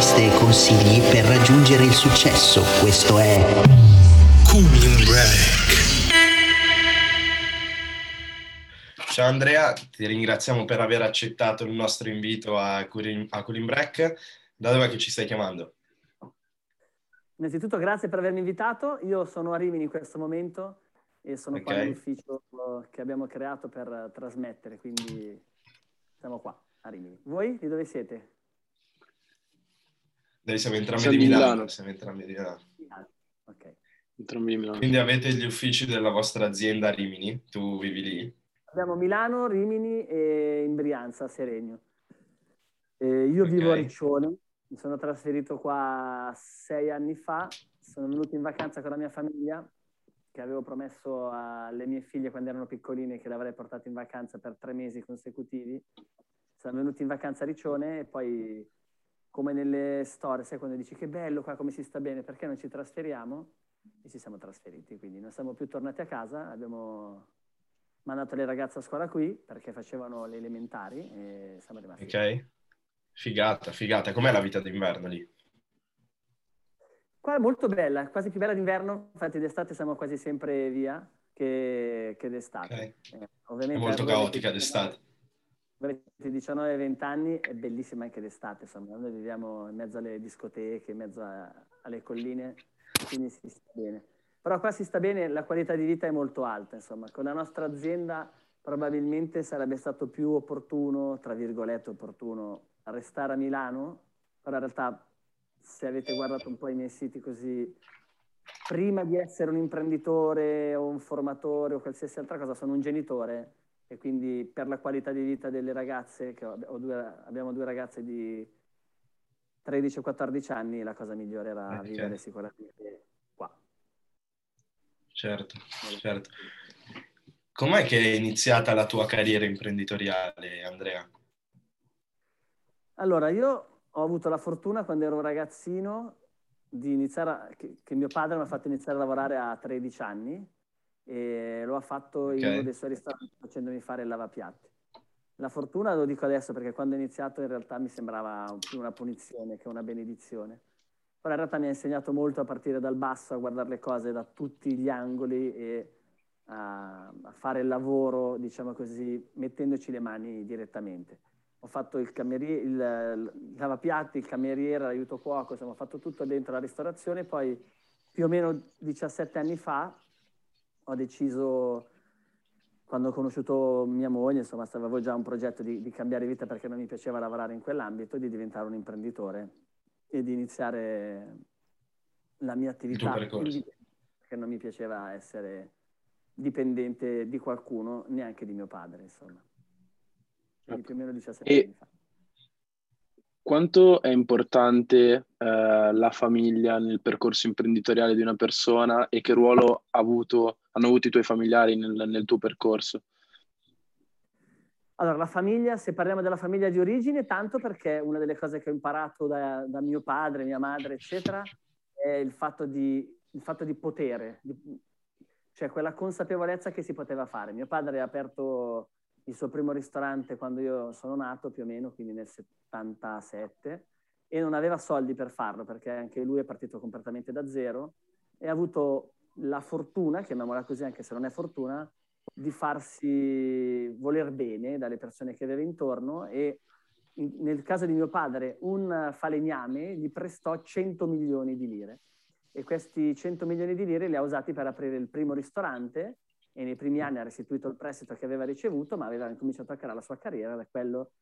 interviste e consigli per raggiungere il successo. Questo è Cooling Break. Ciao Andrea, ti ringraziamo per aver accettato il nostro invito a Cooling, a Cooling Break. Da dove che ci stai chiamando? Innanzitutto grazie per avermi invitato. Io sono a Rimini in questo momento e sono okay. qua nell'ufficio che abbiamo creato per trasmettere, quindi siamo qua a Rimini. Voi di dove siete? Noi siamo entrambi siamo di Milano. Milano. Siamo entrambi di Milano. Ok. Entrambi di Milano. Quindi avete gli uffici della vostra azienda a Rimini? Tu vivi lì? Abbiamo Milano, Rimini e in Brianza, Seregno. Eh, io okay. vivo a Riccione, mi sono trasferito qua sei anni fa, sono venuto in vacanza con la mia famiglia, che avevo promesso alle mie figlie quando erano piccoline che le avrei portate in vacanza per tre mesi consecutivi. Siamo venuti in vacanza a Riccione e poi, come nelle storie, sai quando dici che bello qua, come si sta bene, perché non ci trasferiamo? E ci siamo trasferiti, quindi non siamo più tornati a casa, abbiamo mandato le ragazze a scuola qui perché facevano le elementari e siamo rimasti. Ok. Figata, figata. Com'è la vita d'inverno lì? Qua è molto bella, quasi più bella d'inverno, infatti d'estate siamo quasi sempre via che, che d'estate. Okay. Eh, ovviamente, è molto caotica d'estate. Avete 19-20 anni, è bellissima anche d'estate, insomma, noi viviamo in mezzo alle discoteche, in mezzo a, alle colline, quindi si sta bene. Però qua si sta bene, la qualità di vita è molto alta, insomma, con la nostra azienda probabilmente sarebbe stato più opportuno, tra virgolette opportuno, restare a Milano, però in realtà se avete guardato un po' i miei siti così, prima di essere un imprenditore o un formatore o qualsiasi altra cosa, sono un genitore e quindi per la qualità di vita delle ragazze, che ho due, abbiamo due ragazze di 13-14 anni, la cosa migliore era eh, vivere certo. sicuramente qua. Certo, certo. Com'è che è iniziata la tua carriera imprenditoriale, Andrea? Allora, io ho avuto la fortuna quando ero ragazzino di iniziare, a, che, che, mio padre mi ha fatto iniziare a lavorare a 13 anni e lo ha fatto okay. in uno dei suoi ristoranti facendomi fare il lavapiatti. La fortuna lo dico adesso perché quando ho iniziato in realtà mi sembrava più una punizione che una benedizione. Però in realtà mi ha insegnato molto a partire dal basso, a guardare le cose da tutti gli angoli e a, a fare il lavoro, diciamo così, mettendoci le mani direttamente ho fatto il, cameriere, il, il lavapiatti, il cameriere, l'aiuto cuoco, insomma, ho fatto tutto dentro la ristorazione. Poi, più o meno 17 anni fa, ho deciso, quando ho conosciuto mia moglie, insomma, avevo già un progetto di, di cambiare vita perché non mi piaceva lavorare in quell'ambito, di diventare un imprenditore e di iniziare la mia attività perché non mi piaceva essere dipendente di qualcuno, neanche di mio padre, insomma. Quindi più o meno 17 e anni fa. Quanto è importante eh, la famiglia nel percorso imprenditoriale di una persona e che ruolo ha avuto, hanno avuto i tuoi familiari nel, nel tuo percorso? Allora, la famiglia, se parliamo della famiglia di origine, tanto perché una delle cose che ho imparato da, da mio padre, mia madre, eccetera, è il fatto di, il fatto di potere, di, cioè quella consapevolezza che si poteva fare. Mio padre ha aperto il suo primo ristorante quando io sono nato, più o meno, quindi nel 77, e non aveva soldi per farlo perché anche lui è partito completamente da zero e ha avuto la fortuna, chiamiamola così anche se non è fortuna, di farsi voler bene dalle persone che aveva intorno e in, nel caso di mio padre un falegname gli prestò 100 milioni di lire e questi 100 milioni di lire li ha usati per aprire il primo ristorante e nei primi anni ha restituito il prestito che aveva ricevuto, ma aveva incominciato a creare la sua carriera e quello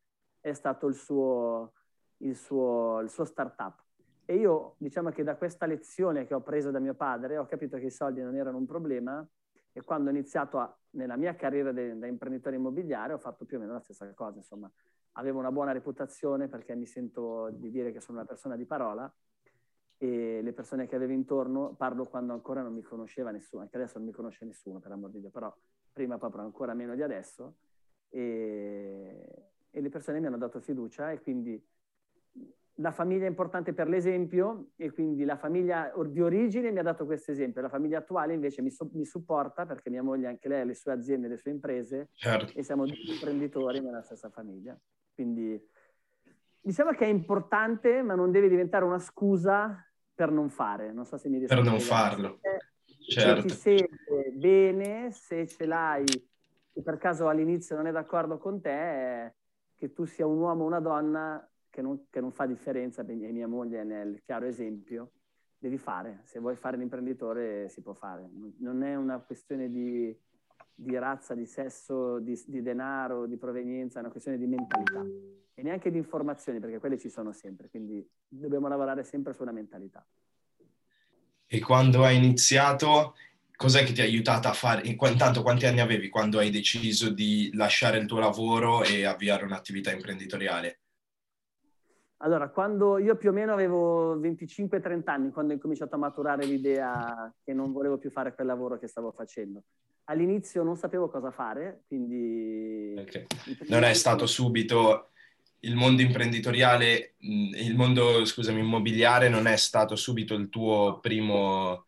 è stato il suo, il suo, il suo startup. E io diciamo che da questa lezione che ho preso da mio padre ho capito che i soldi non erano un problema e quando ho iniziato a, nella mia carriera de, da imprenditore immobiliare ho fatto più o meno la stessa cosa, insomma. Avevo una buona reputazione perché mi sento di dire che sono una persona di parola e le persone che avevo intorno, parlo quando ancora non mi conosceva nessuno, anche adesso non mi conosce nessuno per amor di Dio, però prima proprio ancora meno di adesso, e, e le persone mi hanno dato fiducia e quindi la famiglia è importante per l'esempio e quindi la famiglia di origine mi ha dato questo esempio, la famiglia attuale invece mi, so, mi, supporta perché mia moglie anche lei ha le sue aziende, le sue imprese certo. e siamo due imprenditori nella stessa famiglia. Quindi diciamo che è importante, ma non deve diventare una scusa per non fare. Non so se mi riesco Per non farlo. Se, certo. se ti sente bene, se ce l'hai, se per caso all'inizio non è d'accordo con te, che tu sia un uomo o una donna che non, che non fa differenza, e mia moglie è nel chiaro esempio, devi fare. Se vuoi fare l'imprenditore si può fare. Non è una questione di, di razza, di sesso, di, di, denaro, di provenienza, è una questione di mentalità. E neanche di informazioni, perché quelle ci sono sempre. Quindi dobbiamo lavorare sempre sulla mentalità. E quando hai iniziato, cos'è che ti ha aiutato a fare? Intanto quanti anni avevi quando hai deciso di lasciare il tuo lavoro e avviare un'attività imprenditoriale? Allora, quando io più o meno avevo 25-30 anni, quando ho incominciato a maturare l'idea che non volevo più fare quel lavoro che stavo facendo. All'inizio non sapevo cosa fare, quindi... Okay. Non è stato subito il mondo imprenditoriale, il mondo, scusami, immobiliare non è stato subito il tuo primo...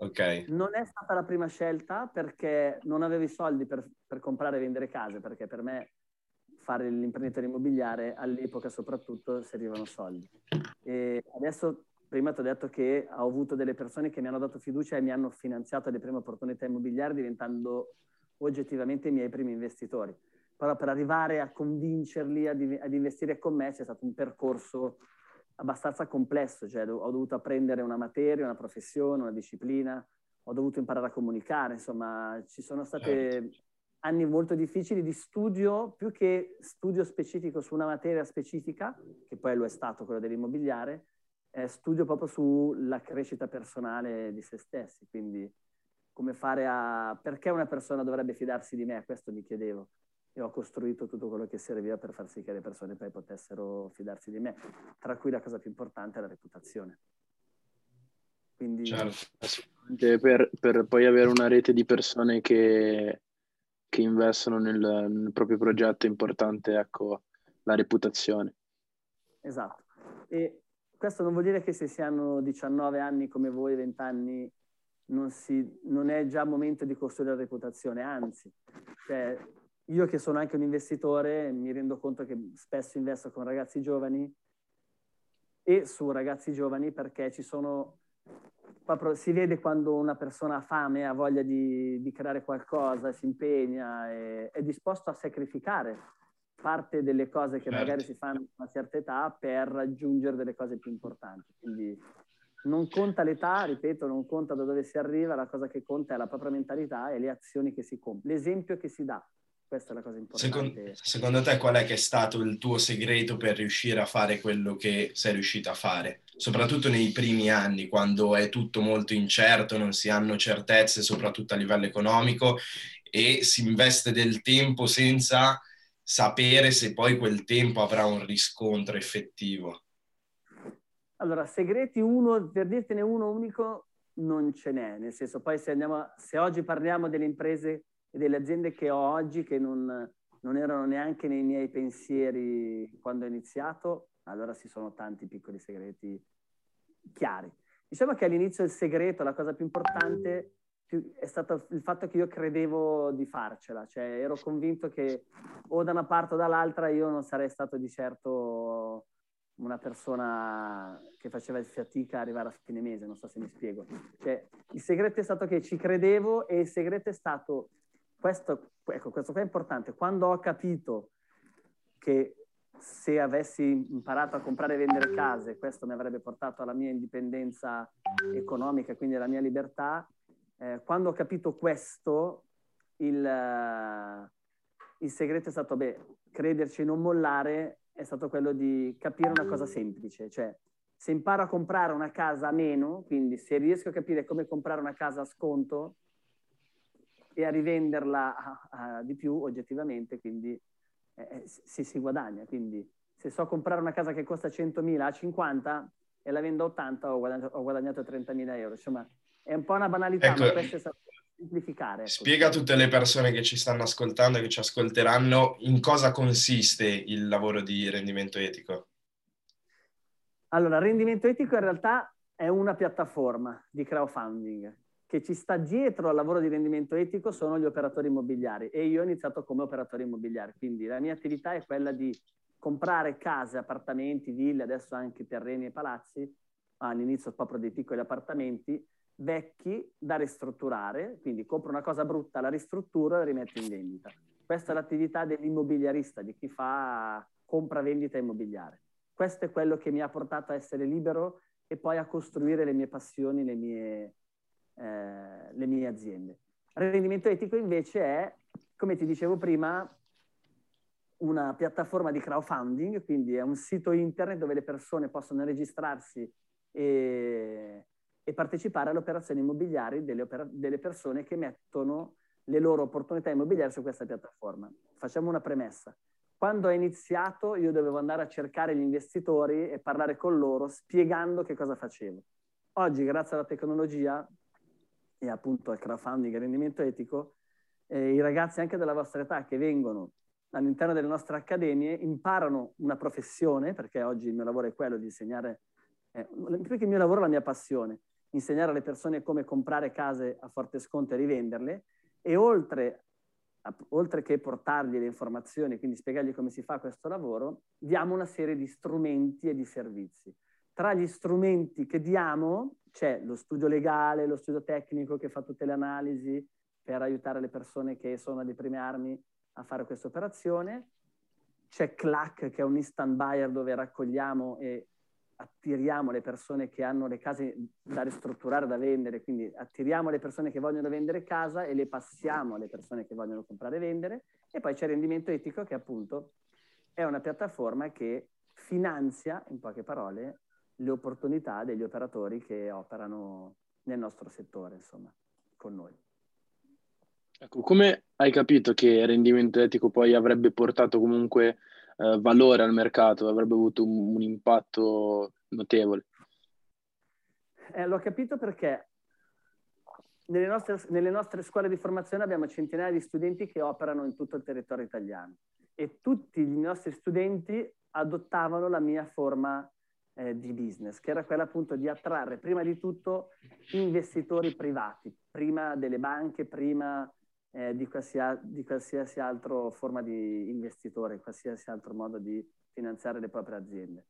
Ok. Non è stata la prima scelta perché non avevo i soldi per, per comprare e vendere case, perché per me fare l'imprenditore immobiliare, all'epoca soprattutto servivano soldi. E adesso, prima ti ho detto che ho avuto delle persone che mi hanno dato fiducia e mi hanno finanziato le prime opportunità immobiliari diventando oggettivamente i miei primi investitori. Però per arrivare a convincerli ad, ad investire con me c'è stato un percorso abbastanza complesso, cioè ho dovuto apprendere una materia, una professione, una disciplina, ho dovuto imparare a comunicare, insomma ci sono state certo anni molto difficili di studio, più che studio specifico su una materia specifica, che poi lo è stato quello dell'immobiliare, eh, studio proprio sulla crescita personale di se stessi, quindi come fare a... perché una persona dovrebbe fidarsi di me, questo mi chiedevo. E ho costruito tutto quello che serviva per far sì che le persone poi potessero fidarsi di me, tra cui la cosa più importante è la reputazione. Quindi... Certo, per, per poi avere una rete di persone che che investono nel, nel proprio progetto è importante ecco, la reputazione. Esatto. E questo non vuol dire che se si hanno 19 anni come voi, 20 anni, non, si, non è già momento di costruire la reputazione, anzi, cioè, io che sono anche un investitore mi rendo conto che spesso investo con ragazzi giovani e su ragazzi giovani perché ci sono proprio si vede quando una persona ha fame, ha voglia di, di creare qualcosa, si impegna, e, è disposto a sacrificare parte delle cose che certo. magari si fanno a una certa età per raggiungere delle cose più importanti. Quindi non conta l'età, ripeto, non conta da dove si arriva, la cosa che conta è la propria mentalità e le azioni che si compiono, l'esempio che si dà. Questa è la cosa importante. Secondo, secondo, te qual è che è stato il tuo segreto per riuscire a fare quello che sei riuscito a fare? Soprattutto nei primi anni, quando è tutto molto incerto, non si hanno certezze, soprattutto a livello economico, e si investe del tempo senza sapere se poi quel tempo avrà un riscontro effettivo. Allora, segreti uno, per dirtene uno unico, non ce n'è, nel senso poi se, andiamo, se oggi parliamo delle imprese e delle aziende che ho oggi che non, non erano neanche nei miei pensieri quando ho iniziato, allora ci sono tanti piccoli segreti chiari. Diciamo che all'inizio il segreto, la cosa più importante è stato il fatto che io credevo di farcela, cioè ero convinto che o da una parte o dall'altra io non sarei stato di certo una persona che faceva fatica a arrivare a fine mese, non so se mi spiego. Cioè, il segreto è stato che ci credevo e il segreto è stato questo, ecco, questo qua è importante. Quando ho capito che se avessi imparato a comprare e vendere case, questo mi avrebbe portato alla mia indipendenza economica, quindi alla mia libertà, eh, quando ho capito questo, il, uh, il segreto è stato, beh, crederci e non mollare, è stato quello di capire una cosa semplice, cioè se imparo a comprare una casa a meno, quindi se riesco a capire come comprare una casa a sconto, e a rivenderla a, a, di più oggettivamente, quindi eh, eh si, si guadagna. Quindi se so comprare una casa che costa 100.000 a 50 e la vendo a 80 ho guadagnato, ho guadagnato 30.000 euro. Insomma, è un po' una banalità, ecco, ma questo è stato semplificare. Ecco. Spiega a tutte le persone che ci stanno ascoltando e che ci ascolteranno in cosa consiste il lavoro di rendimento etico. Allora, rendimento etico in realtà è una piattaforma di crowdfunding che ci sta dietro al lavoro di rendimento etico sono gli operatori immobiliari e io ho iniziato come operatore immobiliare, quindi la mia attività è quella di comprare case, appartamenti, ville, adesso anche terreni e palazzi, all'inizio proprio dei piccoli appartamenti, vecchi da ristrutturare, quindi compro una cosa brutta, la ristrutturo e la rimetto in vendita. Questa è l'attività dell'immobiliarista, di chi fa compra-vendita immobiliare. Questo è quello che mi ha portato a essere libero e poi a costruire le mie passioni, le mie, eh, le mie aziende. Rendimento etico invece è, come ti dicevo prima, una piattaforma di crowdfunding, quindi è un sito internet dove le persone possono registrarsi e, e partecipare alle operazioni immobiliari delle, opera, delle persone che mettono le loro opportunità immobiliari su questa piattaforma. Facciamo una premessa. Quando ho iniziato io dovevo andare a cercare gli investitori e parlare con loro spiegando che cosa facevo. Oggi, grazie alla tecnologia e appunto al crowdfunding e rendimento etico, eh, i ragazzi anche della vostra età che vengono all'interno delle nostre accademie imparano una professione, perché oggi il mio lavoro è quello di insegnare, eh, perché il mio lavoro è la mia passione, insegnare alle persone come comprare case a forte sconto e rivenderle, e oltre, oltre che portargli le informazioni, quindi spiegargli come si fa questo lavoro, diamo una serie di strumenti e di servizi. Tra gli strumenti che diamo c'è lo studio legale, lo studio tecnico che fa tutte le analisi per aiutare le persone che sono alle prime armi a fare questa operazione. C'è CLAC che è un instant buyer dove raccogliamo e attiriamo le persone che hanno le case da ristrutturare, da vendere, quindi attiriamo le persone che vogliono vendere casa e le passiamo alle persone che vogliono comprare e vendere. E poi c'è rendimento etico che appunto è una piattaforma che finanzia, in poche parole, le opportunità degli operatori che operano nel nostro settore, insomma, con noi. Ecco, come hai capito che il rendimento etico poi avrebbe portato comunque eh, valore al mercato, avrebbe avuto un, un impatto notevole? Eh, l'ho capito perché nelle nostre, nelle nostre, scuole di formazione abbiamo centinaia di studenti che operano in tutto il territorio italiano e tutti i nostri studenti adottavano la mia forma eh, di business, che era quella appunto di attrarre prima di tutto investitori privati, prima delle banche, prima eh, di, qualsiasi, di qualsiasi altra forma di investitore, qualsiasi altro modo di finanziare le proprie aziende.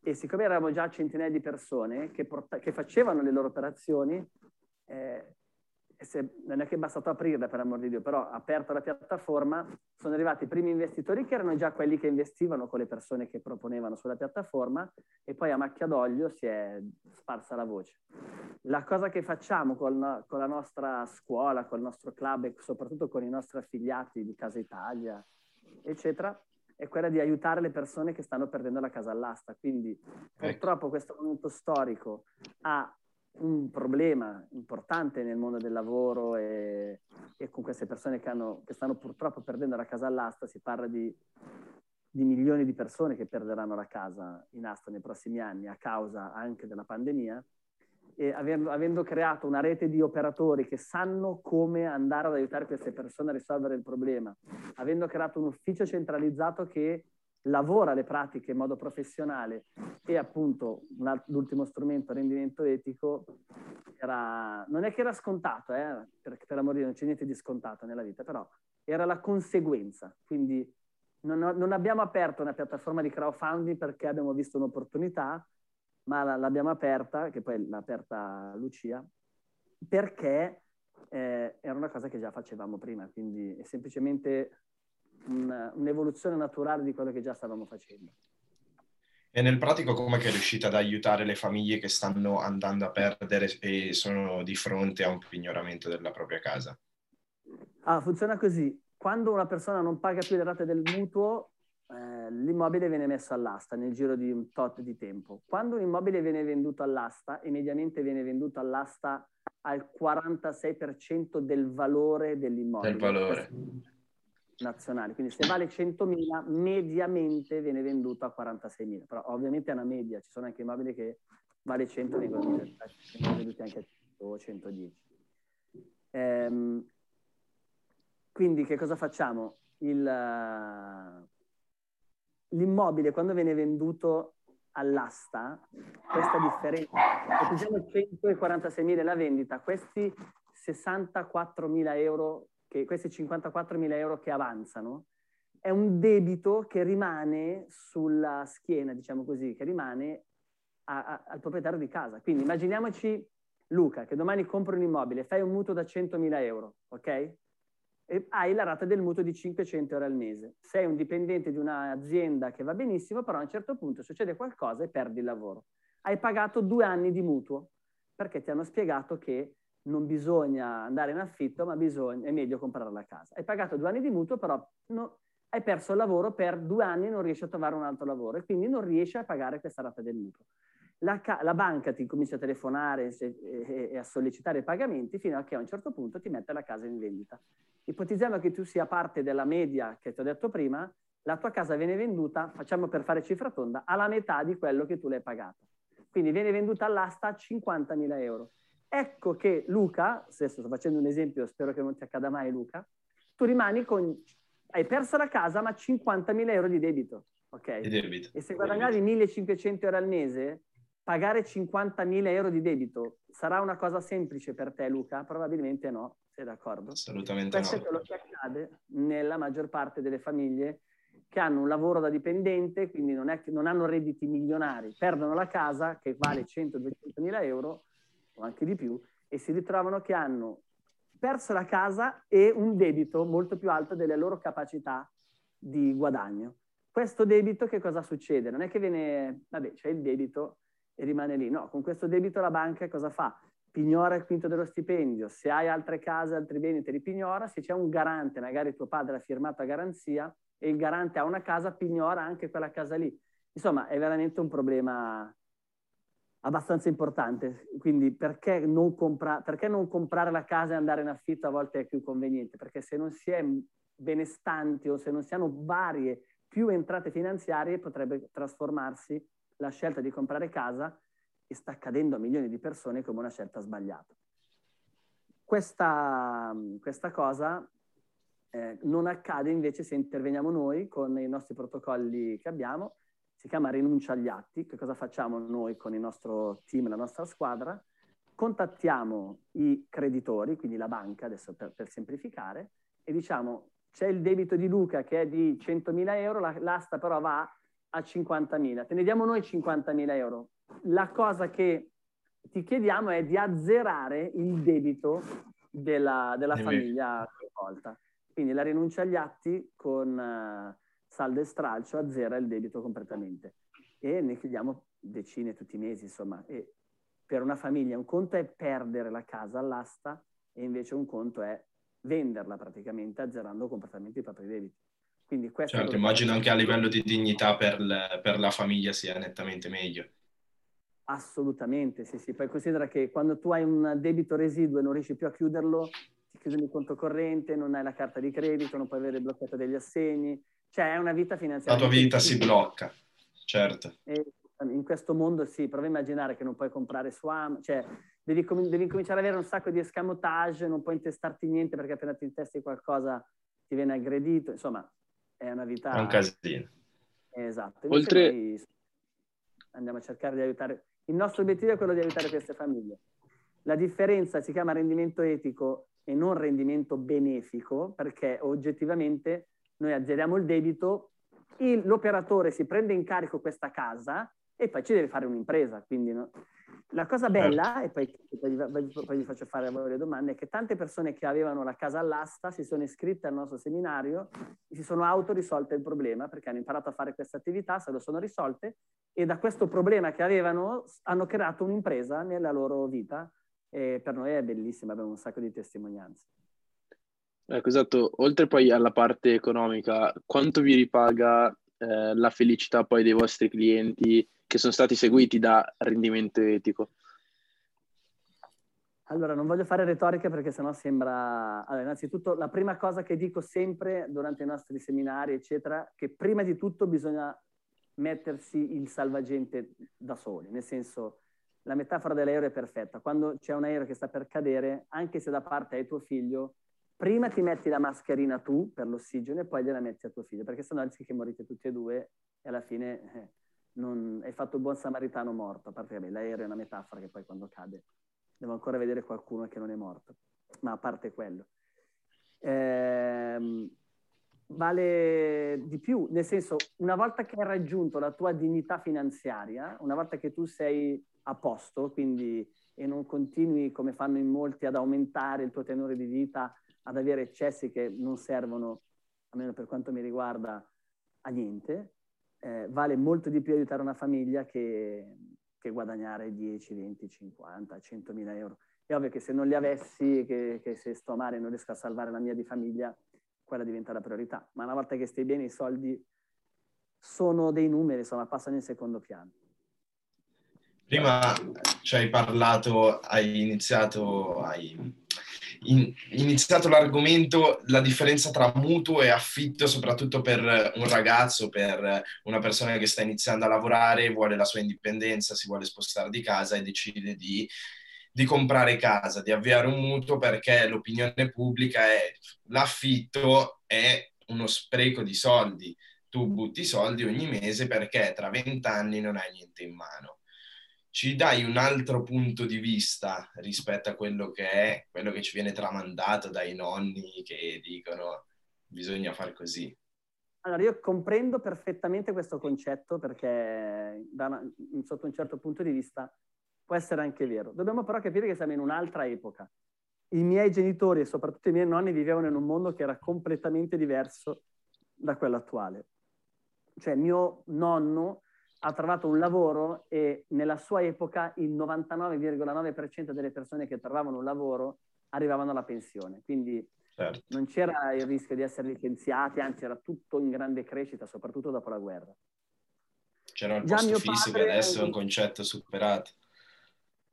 E siccome eravamo già centinaia di persone che, porta- che facevano le loro operazioni, eh, se, non è che è bastato aprirla per amor di Dio, però aperta la piattaforma, sono arrivati i primi investitori che erano già quelli che investivano con le persone che proponevano sulla piattaforma e poi a macchia d'olio si è sparsa la voce. La cosa che facciamo con, con la nostra scuola, con il nostro club e soprattutto con i nostri affiliati di Casa Italia, eccetera, è quella di aiutare le persone che stanno perdendo la casa all'asta. Quindi ecco. purtroppo questo momento storico ha un problema importante nel mondo del lavoro e, e con queste persone che, hanno, che, stanno purtroppo perdendo la casa all'asta, si parla di, di, milioni di persone che perderanno la casa in asta nei prossimi anni a causa anche della pandemia. E avendo, avendo creato una rete di operatori che sanno come andare ad aiutare queste persone a risolvere il problema, avendo creato un ufficio centralizzato che lavora le pratiche in modo professionale e appunto l'ultimo strumento, rendimento etico, era, non è che era scontato, eh, perché per amore non c'è niente di scontato nella vita, però era la conseguenza. Quindi non, non abbiamo aperto una piattaforma di crowdfunding perché abbiamo visto un'opportunità, ma l'abbiamo aperta, che poi l'ha aperta Lucia, perché eh, era una cosa che già facevamo prima, quindi è semplicemente un'evoluzione naturale di quello che già stavamo facendo. E nel pratico come è riuscita ad aiutare le famiglie che stanno andando a perdere e sono di fronte a un pignoramento della propria casa? Ah, funziona così. Quando una persona non paga più le rate del mutuo, eh, l'immobile viene messo all'asta nel giro di un tot di tempo. Quando un immobile viene venduto all'asta, e mediamente viene venduto all'asta al 46% del valore dell'immobile. Del valore nazionali. Quindi se vale 100.000, mediamente viene venduto a 46.000. Però ovviamente è una media, ci sono anche immobili che vale 100 vengono venduti anche a 100 o 110. Ehm, quindi che cosa facciamo? Il, l'immobile quando viene venduto all'asta, questa differenza, se 146.000 la vendita, questi 64.000 euro che questi 54.000 euro che avanzano è un debito che rimane sulla schiena, diciamo così, che rimane a, a, al proprietario di casa. Quindi immaginiamoci Luca, che domani compra un immobile, fai un mutuo da 100.000 euro, ok? E hai la rata del mutuo di 500 euro al mese. Sei un dipendente di un'azienda che va benissimo, però a un certo punto succede qualcosa e perdi il lavoro. Hai pagato due anni di mutuo perché ti hanno spiegato che non bisogna andare in affitto, ma bisogna, è meglio comprare la casa. Hai pagato due anni di mutuo, però no, hai perso il lavoro per due anni e non riesci a trovare un altro lavoro e quindi non riesci a pagare questa rata del mutuo. La, la banca ti comincia a telefonare e, e, e, a sollecitare i pagamenti fino a che a un certo punto ti mette la casa in vendita. Ipotizziamo che tu sia parte della media che ti ho detto prima, la tua casa viene venduta, facciamo per fare cifra tonda, alla metà di quello che tu l'hai pagato. Quindi viene venduta all'asta a 50.000 euro. Ecco che Luca, se sto facendo un esempio, spero che non ti accada mai Luca, tu rimani con hai perso la casa ma 50.000 euro di debito, ok? Di debito. E se guadagnavi 1.500 euro al mese, pagare 50.000 euro di debito sarà una cosa semplice per te, Luca? Probabilmente no, sei d'accordo? Assolutamente Questo no. è quello che accade nella maggior parte delle famiglie che hanno un lavoro da dipendente, quindi non, è, non hanno redditi milionari, perdono la casa che vale 100-200 mila euro o anche di più e si ritrovano che hanno perso la casa e un debito molto più alto delle loro capacità di guadagno. Questo debito che cosa succede? Non è che viene, vabbè, c'è il debito e rimane lì. No, con questo debito la banca cosa fa? Pignora il quinto dello stipendio. Se hai altre case, altri beni, te li pignora. Se c'è un garante, magari tuo padre ha firmato a garanzia e il garante ha una casa, pignora anche quella casa lì. Insomma, è veramente un problema abbastanza importante. Quindi perché non, compra- perché non, comprare la casa e andare in affitto a volte è più conveniente? Perché se non si è benestanti o se non si hanno varie più entrate finanziarie potrebbe trasformarsi la scelta di comprare casa e sta accadendo a milioni di persone come una scelta sbagliata. Questa, questa cosa eh, non accade invece se interveniamo noi con i nostri protocolli che abbiamo si chiama rinuncia agli atti. Che cosa facciamo noi con il nostro team, la nostra squadra? Contattiamo i creditori, quindi la banca, adesso per, per semplificare, e diciamo c'è il debito di Luca che è di 100.000 euro, la, l'asta però va a 50.000. Te ne diamo noi 50.000 euro. La cosa che ti chiediamo è di azzerare il debito della, della famiglia coinvolta. Quindi la rinuncia agli atti con... Saldo e stralcio azzera il debito completamente. E ne chiediamo decine tutti i mesi, insomma. E per una famiglia un conto è perdere la casa all'asta e invece un conto è venderla praticamente azzerando completamente i propri debiti. Quindi questo certo, immagino anche a livello di dignità per, le, per la famiglia sia nettamente meglio. Assolutamente, sì, sì. Poi considera che quando tu hai un debito residuo e non riesci più a chiuderlo, ti chiudono il conto corrente, non hai la carta di credito, non puoi avere bloccato degli assegni, cioè è una vita finanziaria. La tua vita si blocca, certo. E in questo mondo sì, prova a immaginare che non puoi comprare su Amazon, cioè devi, com- devi cominciare ad avere un sacco di escamotage, non puoi intestarti niente perché appena ti intesti qualcosa ti viene aggredito, insomma è una vita... È un casino. Esatto. Invece Oltre... Andiamo a cercare di aiutare... Il nostro obiettivo è quello di aiutare queste famiglie. La differenza si chiama rendimento etico e non rendimento benefico perché oggettivamente noi azzeriamo il debito, il, l'operatore si prende in carico questa casa e poi ci deve fare un'impresa. Quindi, no? La cosa bella, certo. e poi, poi, poi, vi faccio fare le domande, è che tante persone che avevano la casa all'asta si sono iscritte al nostro seminario e si sono autorisolte il problema perché hanno imparato a fare questa attività, se lo sono risolte e da questo problema che avevano hanno creato un'impresa nella loro vita e per noi è bellissima, abbiamo un sacco di testimonianze. Ecco, esatto. Oltre poi alla parte economica, quanto vi ripaga eh, la felicità poi dei vostri clienti che sono stati seguiti da rendimento etico? Allora, non voglio fare retorica perché sennò sembra... Allora, innanzitutto, la prima cosa che dico sempre durante i nostri seminari, eccetera, che prima di tutto bisogna mettersi il salvagente da soli, nel senso, la metafora dell'aereo è perfetta. Quando c'è un aereo che sta per cadere, anche se da parte hai tuo figlio, prima ti metti la mascherina tu per l'ossigeno e poi gliela metti a tuo figlio, perché sennò rischi che morite tutti e due e alla fine eh, non, hai fatto il buon samaritano morto, a parte che l'aereo è una metafora che poi quando cade devo ancora vedere qualcuno che non è morto, ma a parte quello. Ehm, vale di più, nel senso, una volta che hai raggiunto la tua dignità finanziaria, una volta che tu sei a posto, quindi e non continui come fanno in molti ad aumentare il tuo tenore di vita, ad avere eccessi che non servono, almeno per quanto mi riguarda, a niente, eh, vale molto di più aiutare una famiglia che, che, guadagnare 10, 20, 50, 100 mila euro. È ovvio che se non li avessi, che, che se sto male non riesco a salvare la mia di famiglia, quella diventa la priorità. Ma una volta che stai bene, i soldi sono dei numeri, insomma, passano in secondo piano. Prima ci hai parlato, hai iniziato, hai in, iniziato l'argomento, la differenza tra mutuo e affitto, soprattutto per un ragazzo, per una persona che sta iniziando a lavorare, vuole la sua indipendenza, si vuole spostare di casa e decide di, di comprare casa, di avviare un mutuo perché l'opinione pubblica è l'affitto è uno spreco di soldi. Tu butti soldi ogni mese perché tra vent'anni non hai niente in mano ci dai un altro punto di vista rispetto a quello che è, quello che ci viene tramandato dai nonni che dicono bisogna fare così. Allora, io comprendo perfettamente questo concetto perché una, sotto un certo punto di vista può essere anche vero. Dobbiamo però capire che siamo in un'altra epoca. I miei genitori e soprattutto i miei nonni vivevano in un mondo che era completamente diverso da quello attuale. Cioè mio nonno ha trovato un lavoro e nella sua epoca il 99,9% delle persone che trovavano un lavoro arrivavano alla pensione. Quindi certo. non c'era il rischio di essere licenziati, anzi era tutto in grande crescita, soprattutto dopo la guerra. C'era il Già posto fisso padre, che adesso è un concetto superato.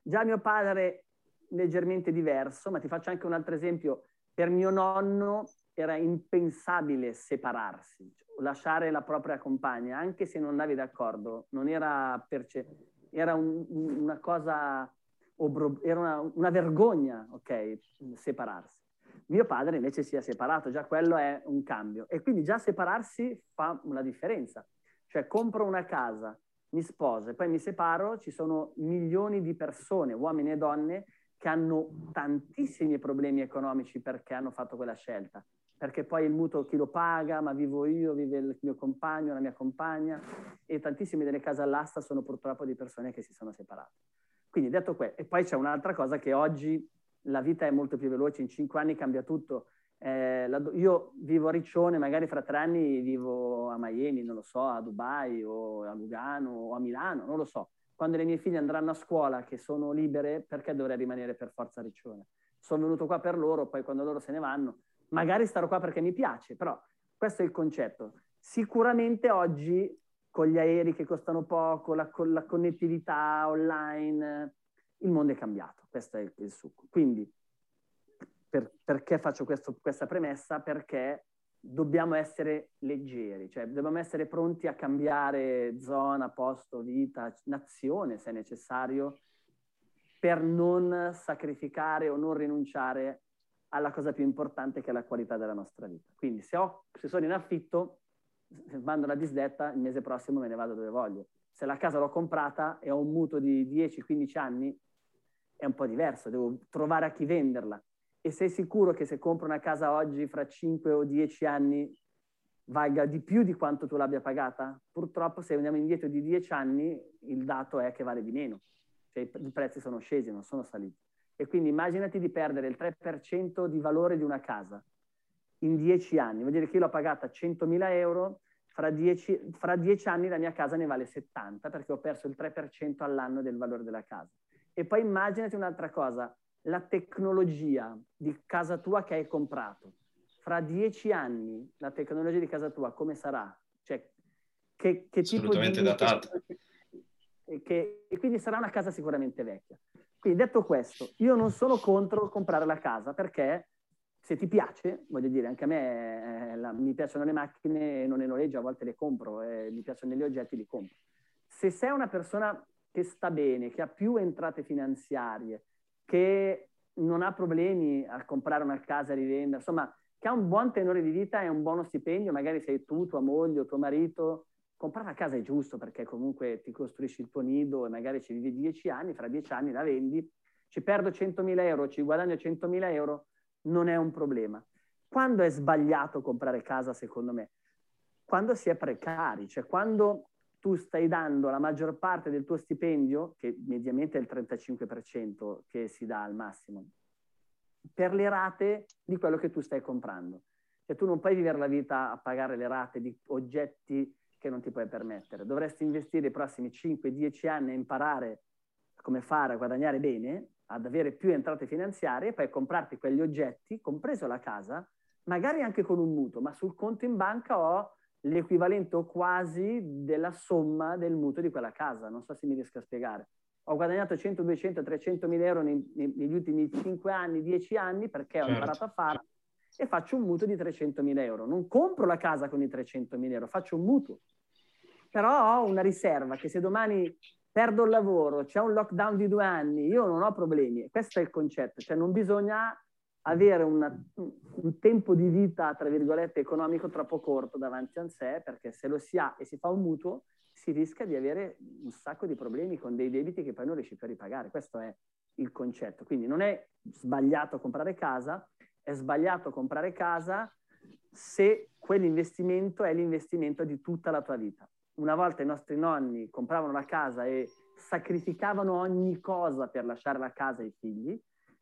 Già mio padre leggermente diverso, ma ti faccio anche un altro esempio. Per mio nonno era impensabile separarsi lasciare la propria compagna, anche se non andavi d'accordo, non era, perce- era un, una cosa, obro- era una, una, vergogna, ok, separarsi. Mio padre invece si è separato, già quello è un cambio. E quindi già separarsi fa una differenza. Cioè compro una casa, mi sposo e poi mi separo, ci sono milioni di persone, uomini e donne, che hanno tantissimi problemi economici perché hanno fatto quella scelta perché poi il mutuo chi lo paga, ma vivo io, vive il mio compagno, la mia compagna, e tantissime delle case all'asta sono purtroppo di persone che si sono separate. Quindi detto questo, e poi c'è un'altra cosa che oggi la vita è molto più veloce, in cinque anni cambia tutto. Eh, la, io vivo a Riccione, magari fra tre anni vivo a Miami, non lo so, a Dubai o a Lugano o a Milano, non lo so. Quando le mie figlie andranno a scuola, che sono libere, perché dovrei rimanere per forza a Riccione? Sono venuto qua per loro, poi quando loro se ne vanno, magari starò qua perché mi piace, però questo è il concetto. Sicuramente oggi con gli aerei che costano poco, la, con la connettività online, il mondo è cambiato, questo è il, il succo. Quindi per, perché faccio questo, questa premessa? Perché dobbiamo essere leggeri, cioè dobbiamo essere pronti a cambiare zona, posto, vita, nazione se necessario, per non sacrificare o non rinunciare alla cosa più importante che è la qualità della nostra vita. Quindi se, ho, se sono in affitto, mando la disdetta, il mese prossimo me ne vado dove voglio. Se la casa l'ho comprata e ho un mutuo di 10-15 anni, è un po' diverso, devo trovare a chi venderla. E sei sicuro che se compro una casa oggi, fra 5 o 10 anni, valga di più di quanto tu l'abbia pagata? Purtroppo se andiamo indietro di 10 anni, il dato è che vale di meno. Cioè i prezzi sono scesi, non sono saliti. E quindi immaginati di perdere il 3% di valore di una casa in 10 anni. Vuol dire che io l'ho pagata 100.000 euro, fra 10, fra 10 anni la mia casa ne vale 70 perché ho perso il 3% all'anno del valore della casa. E poi immaginati un'altra cosa, la tecnologia di casa tua che hai comprato. Fra 10 anni la tecnologia di casa tua come sarà? Cioè, che, che tipo di... datata. Che, e quindi sarà una casa sicuramente vecchia. Quindi detto questo, io non sono contro comprare la casa perché se ti piace, voglio dire, anche a me eh, la, mi piacciono le macchine e non le noleggio, a volte le compro, eh, mi piacciono gli oggetti, li compro. Se sei una persona che sta bene, che ha più entrate finanziarie, che non ha problemi a comprare una casa e rivendere, insomma, che ha un buon tenore di vita e un buono stipendio, magari sei tu, tua moglie o tuo marito, comprare una casa è giusto perché comunque ti costruisci il tuo nido e magari ci vivi dieci anni, fra dieci anni la vendi, ci perdo 100.000 euro, ci guadagno 100.000 euro, non è un problema. Quando è sbagliato comprare casa, secondo me? Quando si è precari, cioè quando tu stai dando la maggior parte del tuo stipendio, che mediamente è il 35% che si dà al massimo, per le rate di quello che tu stai comprando. Cioè tu non puoi vivere la vita a pagare le rate di oggetti che non ti puoi permettere. Dovresti investire i prossimi 5-10 anni a imparare come fare a guadagnare bene, ad avere più entrate finanziarie e poi comprarti quegli oggetti, compreso la casa, magari anche con un mutuo, ma sul conto in banca ho l'equivalente o quasi della somma del mutuo di quella casa. Non so se mi riesco a spiegare. Ho guadagnato 100, 200, 300 mila euro nei, negli ultimi 5 anni, 10 anni perché certo. ho imparato a farlo e faccio un mutuo di 300 mila euro. Non compro la casa con i 300 mila euro, faccio un mutuo. Però ho una riserva che se domani perdo il lavoro, c'è un lockdown di due anni, io non ho problemi. Questo è il concetto, cioè non bisogna avere una, un tempo di vita, tra virgolette, economico troppo corto davanti a sé, perché se lo si ha e si fa un mutuo, si rischia di avere un sacco di problemi con dei debiti che poi non riesci più a ripagare. Questo è il concetto. Quindi non è sbagliato comprare casa, è sbagliato comprare casa se quell'investimento è l'investimento di tutta la tua vita. Una volta i nostri nonni compravano la casa e sacrificavano ogni cosa per lasciare la casa ai figli,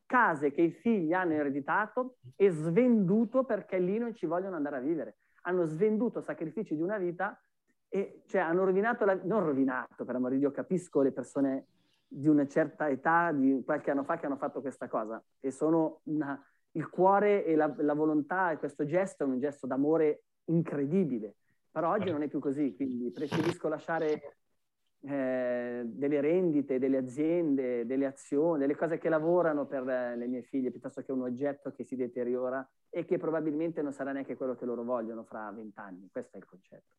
case che i figli hanno ereditato e svenduto perché lì non ci vogliono andare a vivere. Hanno svenduto sacrifici di una vita e cioè hanno rovinato, la, non rovinato per amore di Dio, capisco le persone di una certa età, di qualche anno fa che hanno fatto questa cosa e sono una, il cuore e la, la volontà e questo gesto è un gesto d'amore incredibile. Però oggi non è più così, quindi preferisco lasciare eh, delle rendite, delle aziende, delle azioni, delle cose che lavorano per le mie figlie, piuttosto che un oggetto che si deteriora e che probabilmente non sarà neanche quello che loro vogliono fra vent'anni. Questo è il concetto.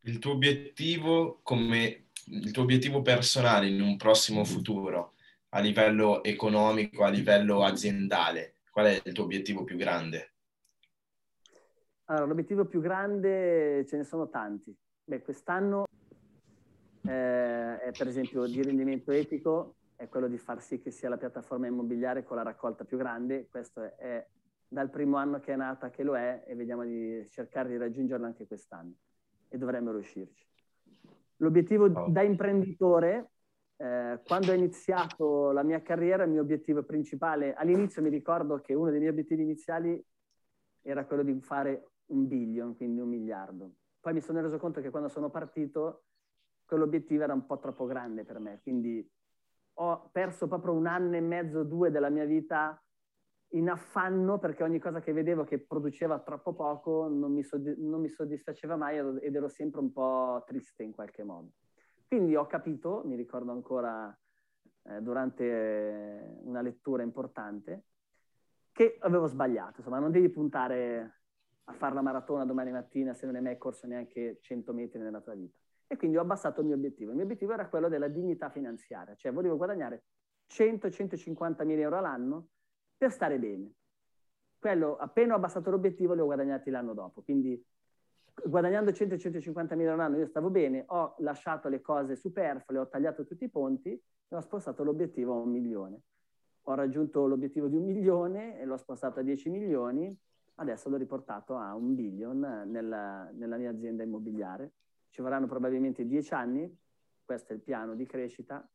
Il tuo obiettivo come il tuo obiettivo personale in un prossimo futuro a livello economico, a livello aziendale, qual è il tuo obiettivo più grande? Allora, l'obiettivo più grande ce ne sono tanti. Beh, quest'anno eh, è per esempio di rendimento etico, è quello di far sì che sia la piattaforma immobiliare con la raccolta più grande. Questo è, è dal primo anno che è nata che lo è e vediamo di cercare di raggiungerlo anche quest'anno e dovremmo riuscirci. L'obiettivo oh. da imprenditore, eh, quando ho iniziato la mia carriera, il mio obiettivo principale, all'inizio mi ricordo che uno dei miei obiettivi iniziali era quello di fare un billion, quindi un miliardo. Poi mi sono reso conto che quando sono partito quell'obiettivo era un po' troppo grande per me, quindi ho perso proprio un anno e mezzo, due della mia vita in affanno perché ogni cosa che vedevo che produceva troppo poco non mi, soddisf- non mi soddisfaceva mai ed ero sempre un po' triste in qualche modo. Quindi ho capito, mi ricordo ancora eh, durante una lettura importante, che avevo sbagliato, insomma non devi puntare a fare la maratona domani mattina se non hai mai corso neanche 100 metri nella tua vita. E quindi ho abbassato il mio obiettivo. Il mio obiettivo era quello della dignità finanziaria, cioè volevo guadagnare 100-150 mila euro all'anno per stare bene. Quello, appena ho abbassato l'obiettivo, li ho guadagnati l'anno dopo. Quindi guadagnando 100-150 mila all'anno io stavo bene, ho lasciato le cose superflue, ho tagliato tutti i ponti e ho spostato l'obiettivo a un milione. Ho raggiunto l'obiettivo di un milione e l'ho spostato a 10 milioni, adesso l'ho riportato a un billion nella, nella mia azienda immobiliare ci vorranno probabilmente dieci anni, questo è il piano di crescita,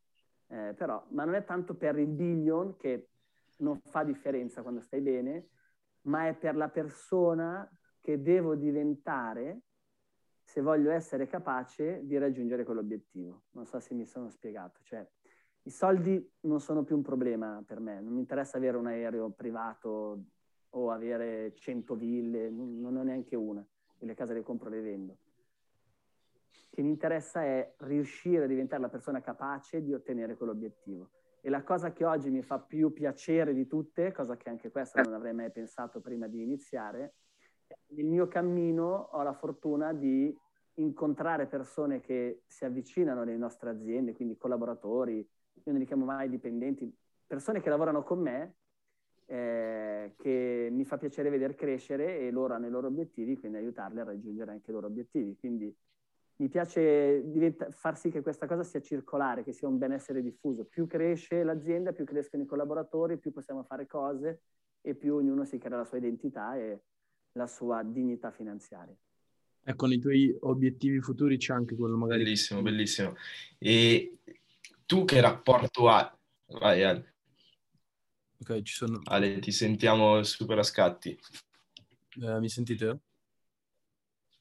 eh, però, ma non è tanto per il billion che non fa differenza quando stai bene, ma è per la persona che devo diventare se voglio essere capace di raggiungere quell'obiettivo. Non so se mi sono spiegato. Cioè, i soldi non sono più un problema per me, non mi interessa avere un aereo privato o avere 100 ville, non ho neanche una, e le case le compro e le vendo che mi interessa è riuscire a diventare la persona capace di ottenere quell'obiettivo. E la cosa che oggi mi fa più piacere di tutte, cosa che anche questa non avrei mai pensato prima di iniziare, nel mio cammino ho la fortuna di incontrare persone che si avvicinano alle nostre aziende, quindi collaboratori, io non li chiamo mai dipendenti, persone che lavorano con me, eh, che mi fa piacere vedere crescere e loro hanno i loro obiettivi, quindi aiutarli a raggiungere anche i loro obiettivi. Quindi mi piace diventa, far sì che questa cosa sia circolare, che sia un benessere diffuso. Più cresce l'azienda, più crescono i collaboratori, più possiamo fare cose e più ognuno si crea la sua identità e la sua dignità finanziaria. Ecco, nei tuoi obiettivi futuri c'è anche quello magari... Bellissimo, bellissimo. E tu che rapporto hai? Vai, Ale. Ok, ci sono... Ale, ti sentiamo super a scatti. Eh, mi sentite?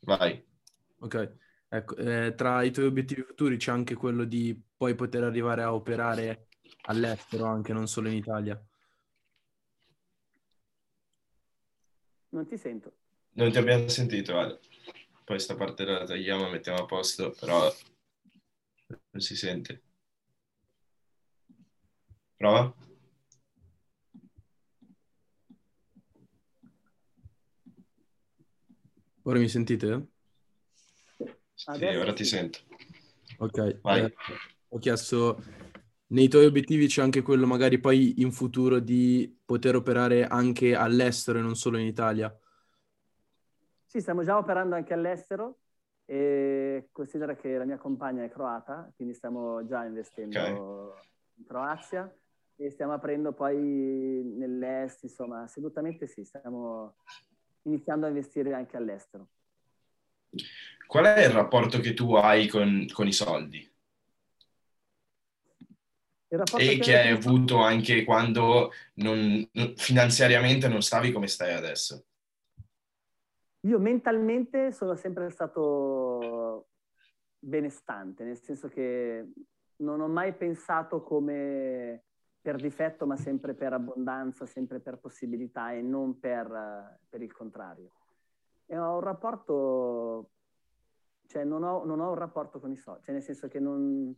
Vai. Ok, ecco, eh, tra i tuoi obiettivi futuri c'è anche quello di poi poter arrivare a operare all'estero, anche non solo in Italia. Non ti sento. Non ti abbiamo sentito, Ale. Poi sta parte la tagliamo e mettiamo a posto, però non si sente. Prova. Ora mi sentite? Sì, ora ti sento. Ok, eh, ho chiesto, nei tuoi obiettivi c'è anche quello magari poi in futuro di poter operare anche all'estero e non solo in Italia? Sì, stiamo già operando anche all'estero e considera che la mia compagna è croata, quindi stiamo già investendo okay. in Croazia e stiamo aprendo poi nell'est, insomma, assolutamente sì, stiamo iniziando a investire anche all'estero. Qual è il rapporto che tu hai con, con i soldi? E che, hai avuto anche quando non, finanziariamente non stavi come stai adesso? Io mentalmente sono sempre stato benestante, nel senso che non ho mai pensato come per difetto, ma sempre per abbondanza, sempre per possibilità e non per, per il contrario. E ho un rapporto, cioè non ho, non ho, un rapporto con i soldi, cioè nel senso che non,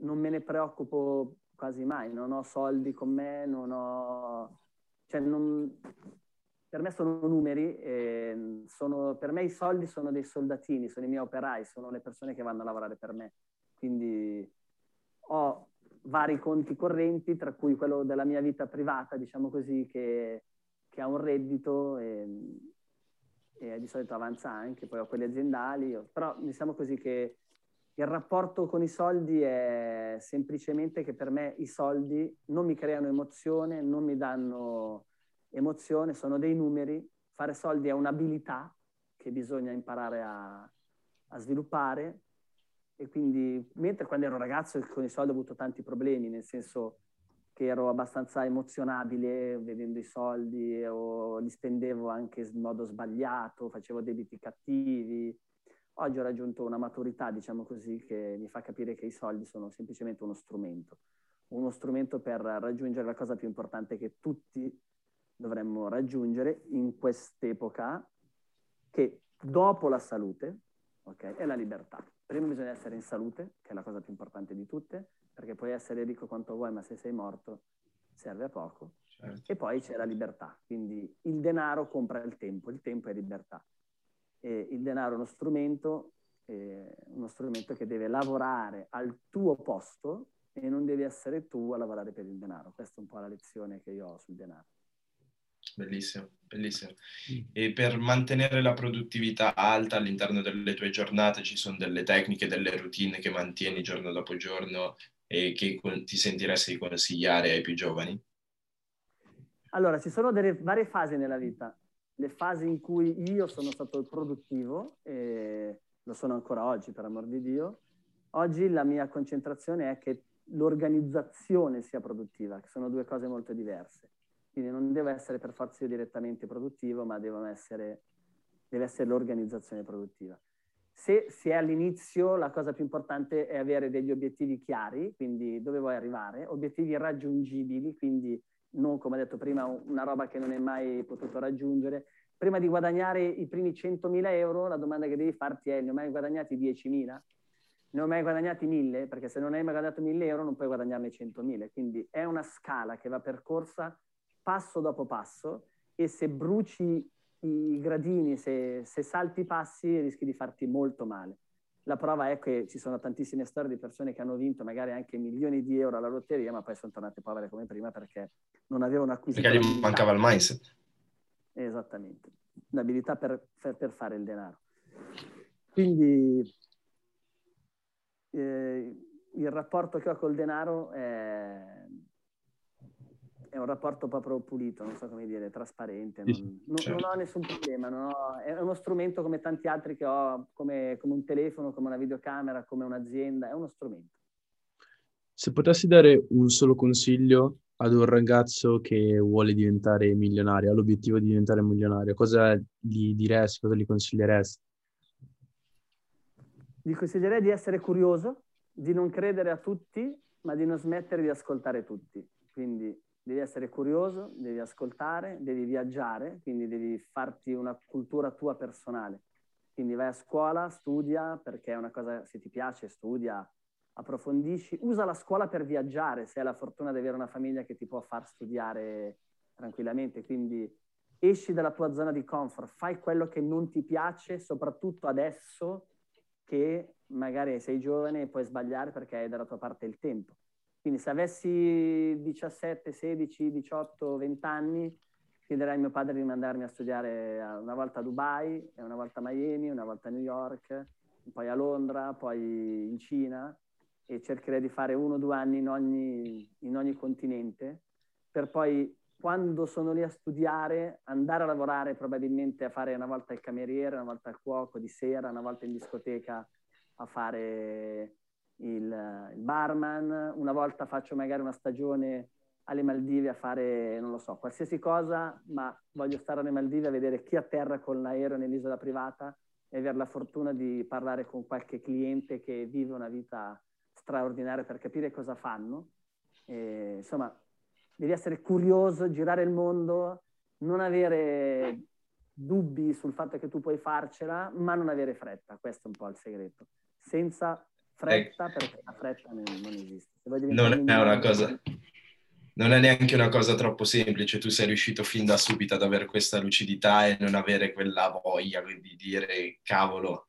non me ne preoccupo quasi mai, non ho soldi con me, non ho... Cioè non, per me sono numeri, sono, per me i soldi sono dei soldatini, sono i miei operai, sono le persone che vanno a lavorare per me. Quindi ho vari conti correnti, tra cui quello della mia vita privata, diciamo così, che, che ha un reddito e, e, di solito avanza anche, poi ho quelli aziendali, però diciamo così che il rapporto con i soldi è semplicemente che per me i soldi non mi creano emozione, non mi danno emozione, sono dei numeri, fare soldi è un'abilità che bisogna imparare a, a sviluppare e quindi, mentre quando ero ragazzo con i soldi ho avuto tanti problemi, nel senso che ero abbastanza emozionabile vedendo i soldi o li spendevo anche in modo sbagliato, facevo debiti cattivi. Oggi ho raggiunto una maturità, diciamo così, che mi fa capire che i soldi sono semplicemente uno strumento, uno strumento per raggiungere la cosa più importante che tutti dovremmo raggiungere in quest'epoca, che dopo la salute okay, è la libertà prima bisogna essere in salute, che è la cosa più importante di tutte, perché puoi essere ricco quanto vuoi, ma se sei morto serve a poco. Certo. E poi c'è la libertà, quindi il denaro compra il tempo, il tempo è libertà. E il denaro è uno strumento, eh, uno strumento che deve lavorare al tuo posto e non devi essere tu a lavorare per il denaro. Questa è un po' la lezione che io ho sul denaro. Bellissimo, bellissimo. Mm. E per mantenere la produttività alta all'interno delle tue giornate ci sono delle tecniche, delle routine che mantieni giorno dopo giorno e che ti sentiresti di consigliare ai più giovani? Allora, ci sono delle varie fasi nella vita. Le fasi in cui io sono stato produttivo, e lo sono ancora oggi, per amor di Dio. Oggi la mia concentrazione è che l'organizzazione sia produttiva, che sono due cose molto diverse. Quindi non deve essere per forza io direttamente produttivo, ma essere, deve essere l'organizzazione produttiva. Se si è all'inizio, la cosa più importante è avere degli obiettivi chiari, quindi dove vuoi arrivare, obiettivi raggiungibili, quindi non, come ho detto prima, una roba che non hai mai potuto raggiungere. Prima di guadagnare i primi 100.000 euro, la domanda che devi farti è, ne ho mai guadagnati 10.000? Ne ho mai guadagnati 1.000? Perché se non hai mai guadagnato 1.000 euro non puoi guadagnarne 100.000. Quindi è una scala che va percorsa passo dopo passo e se bruci i gradini, se, se salti i passi, rischi di farti molto male. La prova è che ci sono tantissime storie di persone che hanno vinto magari anche milioni di euro alla lotteria, ma poi sono tornate povere come prima perché non avevano acquisito. Perché gli mancava il mindset. Esattamente, l'abilità per, per, fare il denaro. Quindi eh, il rapporto che ho col denaro è, è un rapporto proprio pulito, non so come dire, trasparente. Non, non, certo. non ho nessun problema, ho, è uno strumento come tanti altri che ho, come, come, un telefono, come una videocamera, come un'azienda, è uno strumento. Se potessi dare un solo consiglio ad un ragazzo che vuole diventare milionario, ha l'obiettivo di diventare milionario, cosa gli diresti, cosa gli consiglieresti? Gli consiglierei di essere curioso, di non credere a tutti, ma di non smettere di ascoltare tutti. Quindi devi essere curioso, devi ascoltare, devi viaggiare, quindi devi farti una cultura tua personale. Quindi vai a scuola, studia, perché è una cosa, se ti piace, studia, approfondisci. Usa la scuola per viaggiare, se hai la fortuna di avere una famiglia che ti può far studiare tranquillamente. Quindi esci dalla tua zona di comfort, fai quello che non ti piace, soprattutto adesso che magari sei giovane e puoi sbagliare perché hai dalla tua parte il tempo. Quindi se avessi 17, 16, 18, 20 anni, chiederei a mio padre di mandarmi a studiare una volta a Dubai, una volta a Miami, una volta a New York, poi a Londra, poi in Cina e cercherei di fare uno o due anni in ogni, in ogni continente per poi quando sono lì a studiare andare a lavorare probabilmente a fare una volta il cameriere, una volta il cuoco di sera, una volta in discoteca a fare il, il barman, una volta faccio magari una stagione alle Maldive a fare, non lo so, qualsiasi cosa, ma voglio stare alle Maldive a vedere chi atterra con l'aereo nell'isola privata e avere la fortuna di parlare con qualche cliente che vive una vita straordinaria per capire cosa fanno. E, insomma, devi essere curioso, girare il mondo, non avere dubbi sul fatto che tu puoi farcela, ma non avere fretta. Questo è un po' il segreto. Senza fretta, ecco. perché la fretta non, non esiste. Non è una cosa... Non è neanche una cosa troppo semplice, tu sei riuscito fin da subito ad avere questa lucidità e non avere quella voglia di dire cavolo,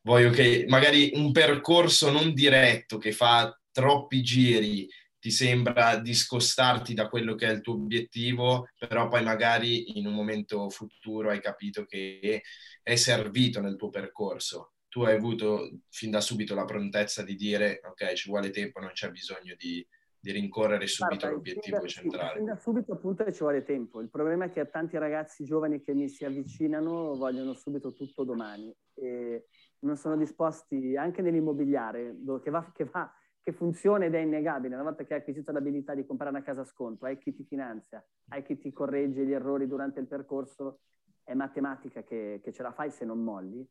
voglio che magari un percorso non diretto che fa troppi giri ti sembra discostarti da quello che è il tuo obiettivo, però poi magari in un momento futuro hai capito che è servito nel tuo percorso tu hai avuto fin da subito la prontezza di dire ok, ci vuole tempo, non c'è bisogno di, di rincorrere subito Guarda, l'obiettivo da, centrale. Fin da subito appunto ci vuole tempo. Il problema è che tanti ragazzi giovani che mi si avvicinano vogliono subito tutto domani e non sono disposti anche nell'immobiliare che, va, che, va, che funziona ed è innegabile. Una volta che hai acquisito l'abilità di comprare una casa a sconto, hai chi ti finanzia, hai chi ti corregge gli errori durante il percorso, è matematica che, che ce la fai se non molli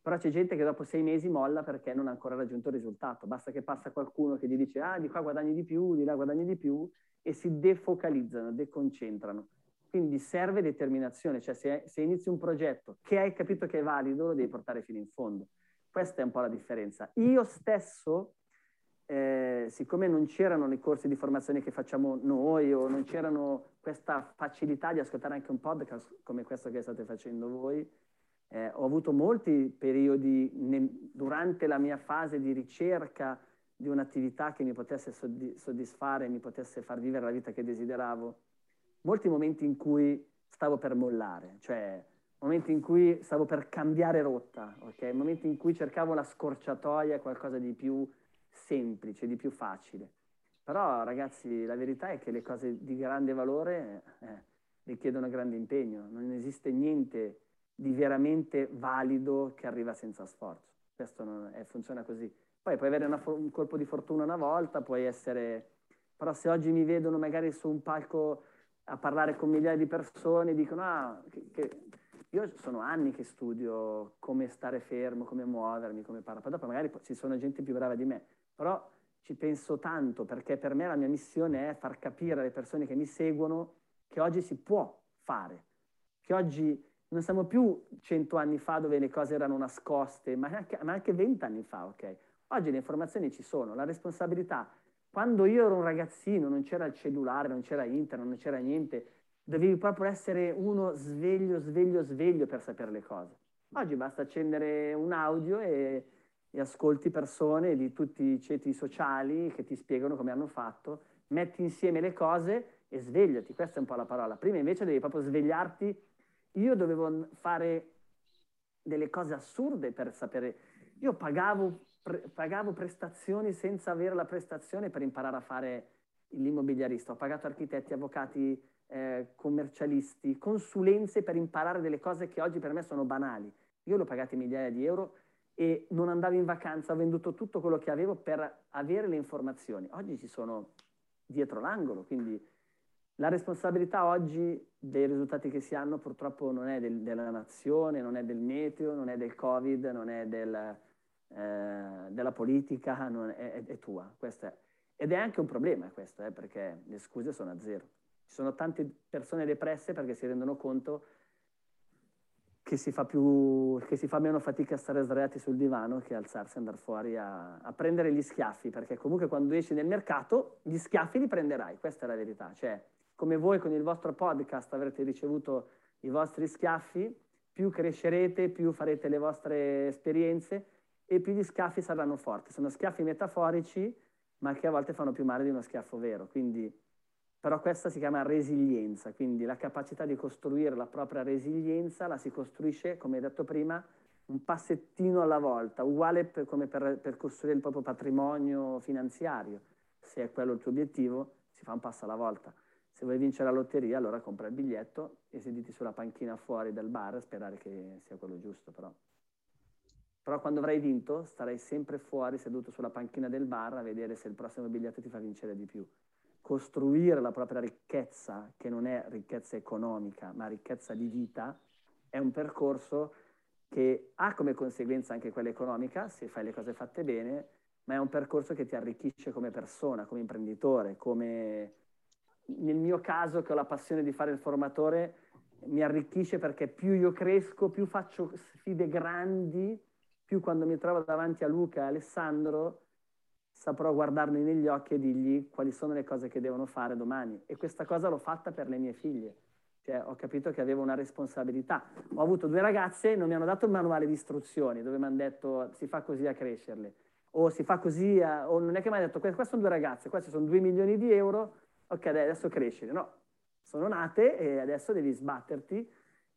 però c'è gente che dopo sei mesi molla perché non ha ancora raggiunto il risultato. Basta che passa qualcuno che gli dice ah, di qua guadagni di più, di là guadagni di più e si defocalizzano, deconcentrano. Quindi serve determinazione, cioè se, se inizi un progetto che hai capito che è valido, lo devi portare fino in fondo. Questa è un po' la differenza. Io stesso, eh, siccome non c'erano nei corsi di formazione che facciamo noi o non c'erano questa facilità di ascoltare anche un podcast come questo che state facendo voi, eh, ho avuto molti periodi nel, durante la mia fase di ricerca di un'attività che mi potesse soddisfare, mi potesse far vivere la vita che desideravo, molti momenti in cui stavo per mollare, cioè momenti in cui stavo per cambiare rotta, okay? momenti in cui cercavo la scorciatoia, qualcosa di più semplice, di più facile. Però ragazzi, la verità è che le cose di grande valore eh, richiedono grande impegno, non esiste niente di veramente valido che arriva senza sforzo. Questo è, funziona così. Poi puoi avere una, un colpo di fortuna una volta, puoi essere... Però se oggi mi vedono magari su un palco a parlare con migliaia di persone, dicono, ah, che, che... io sono anni che studio come stare fermo, come muovermi, come parlare. Poi dopo magari ci sono gente più brava di me, però ci penso tanto perché per me la mia missione è far capire alle persone che mi seguono che oggi si può fare, che oggi non siamo più cento anni fa dove le cose erano nascoste, ma anche vent'anni fa, ok? Oggi le informazioni ci sono, la responsabilità. Quando io ero un ragazzino non c'era il cellulare, non c'era internet, non c'era niente, dovevi proprio essere uno sveglio, sveglio, sveglio per sapere le cose. Oggi basta accendere un audio e, e ascolti persone di tutti i ceti sociali che ti spiegano come hanno fatto, metti insieme le cose e svegliati, questa è un po' la parola. Prima invece devi proprio svegliarti io dovevo fare delle cose assurde per sapere. Io pagavo, pre, pagavo prestazioni senza avere la prestazione per imparare a fare l'immobiliarista, ho pagato architetti, avvocati, eh, commercialisti, consulenze per imparare delle cose che oggi per me sono banali. Io l'ho pagate migliaia di euro e non andavo in vacanza, ho venduto tutto quello che avevo per avere le informazioni. Oggi ci sono dietro l'angolo, quindi la responsabilità oggi dei risultati che si hanno purtroppo non è del, della nazione, non è del meteo, non è del Covid, non è del, eh, della politica, è, è, è, tua. È, ed è anche un problema questo, eh, perché le scuse sono a zero. Ci sono tante persone depresse perché si rendono conto che si fa, più, che si fa meno fatica a stare sdraiati sul divano che alzarsi e andare fuori a, a, prendere gli schiaffi, perché comunque quando esci nel mercato gli schiaffi li prenderai, questa è la verità. Cioè, come voi con il vostro podcast avrete ricevuto i vostri schiaffi, più crescerete, più farete le vostre esperienze e più gli schiaffi saranno forti. Sono schiaffi metaforici, ma che a volte fanno più male di uno schiaffo vero. Quindi, però questa si chiama resilienza, quindi la capacità di costruire la propria resilienza la si costruisce, come detto prima, un passettino alla volta, uguale per, come per, per costruire il proprio patrimonio finanziario. Se è quello il tuo obiettivo, si fa un passo alla volta. Se vuoi vincere la lotteria, allora compra il biglietto e sediti sulla panchina fuori dal bar e sperare che sia quello giusto, però. Però quando avrai vinto, starai sempre fuori, seduto sulla panchina del bar, a vedere se il prossimo biglietto ti fa vincere di più. Costruire la propria ricchezza, che non è ricchezza economica, ma ricchezza di vita, è un percorso che ha come conseguenza anche quella economica, se fai le cose fatte bene, ma è un percorso che ti arricchisce come persona, come imprenditore, come nel mio caso che ho la passione di fare il formatore, mi arricchisce perché più io cresco, più faccio sfide grandi, più quando mi trovo davanti a Luca e Alessandro saprò guardarli negli occhi e dirgli quali sono le cose che devono fare domani. E questa cosa l'ho fatta per le mie figlie. Cioè, ho capito che avevo una responsabilità. Ho avuto due ragazze, non mi hanno dato il manuale di istruzioni dove mi hanno detto si fa così a crescerle. O si fa così, a... o non è che mi hanno detto queste sono due ragazze, questi sono due milioni di euro, ok, adesso crescere. No, sono nate e adesso devi sbatterti.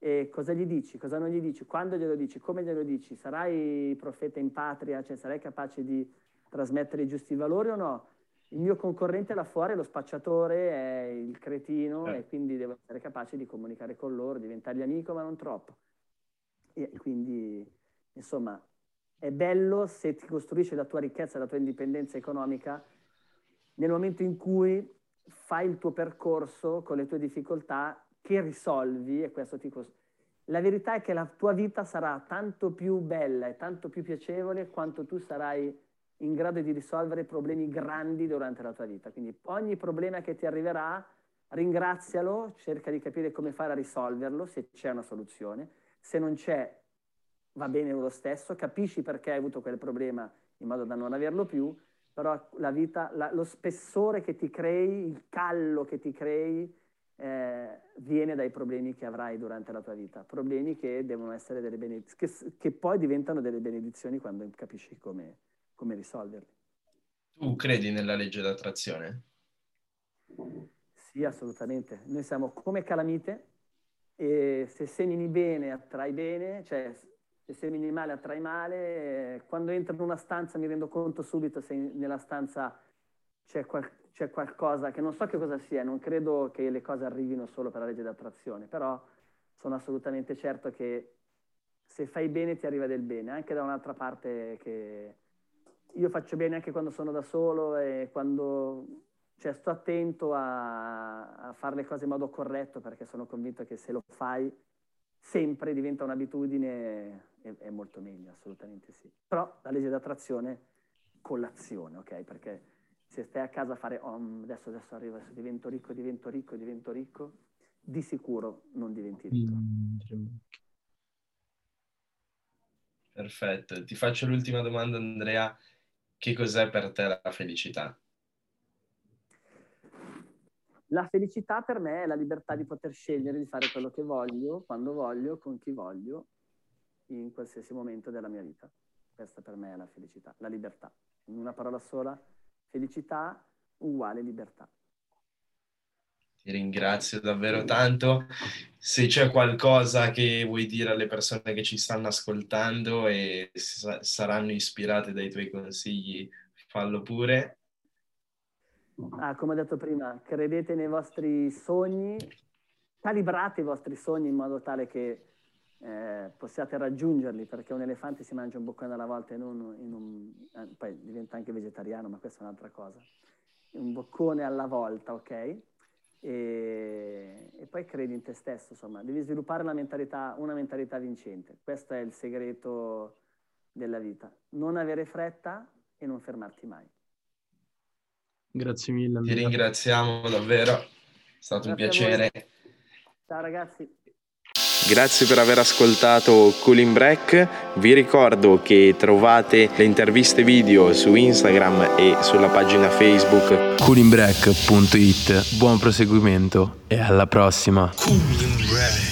E cosa gli dici? Cosa non gli dici? Quando glielo dici? Come glielo dici? Sarai profeta in patria? Cioè sarai capace di trasmettere i giusti valori o no? Il mio concorrente là fuori è lo spacciatore, è il cretino eh. e quindi devo essere capace di comunicare con loro, diventargli amico ma non troppo. E quindi, insomma, è bello se ti costruisci la tua ricchezza, la tua indipendenza economica nel momento in cui fai il tuo percorso con le tue difficoltà che risolvi e questo ti costa. La verità è che la tua vita sarà tanto più bella e tanto più piacevole quanto tu sarai in grado di risolvere problemi grandi durante la tua vita. Quindi ogni problema che ti arriverà, ringrazialo, cerca di capire come fare a risolverlo, se c'è una soluzione. Se non c'è, va bene lo stesso, capisci perché hai avuto quel problema in modo da non averlo più però la vita, la, lo spessore che ti crei, il callo che ti crei, eh, viene dai problemi che avrai durante la tua vita, problemi che devono essere delle benedizioni, che, che, poi diventano delle benedizioni quando capisci come, come risolverli. Tu credi nella legge d'attrazione? Sì, assolutamente. Noi siamo come calamite e se semini bene attrai bene, cioè se semini male attrai male, quando entro in una stanza mi rendo conto subito se nella stanza c'è, qual- c'è, qualcosa che non so che cosa sia, non credo che le cose arrivino solo per la legge d'attrazione, però sono assolutamente certo che se fai bene ti arriva del bene, anche da un'altra parte che io faccio bene anche quando sono da solo e quando cioè, sto attento a, a fare le cose in modo corretto perché sono convinto che se lo fai sempre diventa un'abitudine è, è, molto meglio, assolutamente sì. Però la legge d'attrazione con l'azione, ok? Perché se stai a casa a fare oh, adesso, adesso arrivo, adesso divento ricco, divento ricco, divento ricco, di sicuro non diventi ricco. Mm, Perfetto. Ti faccio l'ultima domanda, Andrea. Che cos'è per te la felicità? La felicità per me è la libertà di poter scegliere di fare quello che voglio, quando voglio, con chi voglio, in qualsiasi momento della mia vita. Questa per me è la felicità, la libertà. In una parola sola, felicità uguale libertà. Ti ringrazio davvero tanto. Se c'è qualcosa che vuoi dire alle persone che ci stanno ascoltando e saranno ispirate dai tuoi consigli, fallo pure. ah, come ho detto prima, credete nei vostri sogni, calibrate i vostri sogni in modo tale che eh, possiate raggiungerli, perché un elefante si mangia un boccone alla volta e non in un... Eh, poi diventa anche vegetariano, ma questa è un'altra cosa. Un boccone alla volta, ok? E, e, poi credi in te stesso, insomma, devi sviluppare una mentalità, una mentalità vincente. Questo è il segreto della vita. Non avere fretta e non fermarti mai. Grazie mille. Andrea. Ti ringraziamo davvero, è stato Grazie un piacere. Ciao ragazzi. Grazie per aver ascoltato Cooling Break. Vi ricordo che trovate le interviste video su Instagram e sulla pagina Facebook coolingbreak.it. Buon proseguimento e alla prossima. Cooling Break.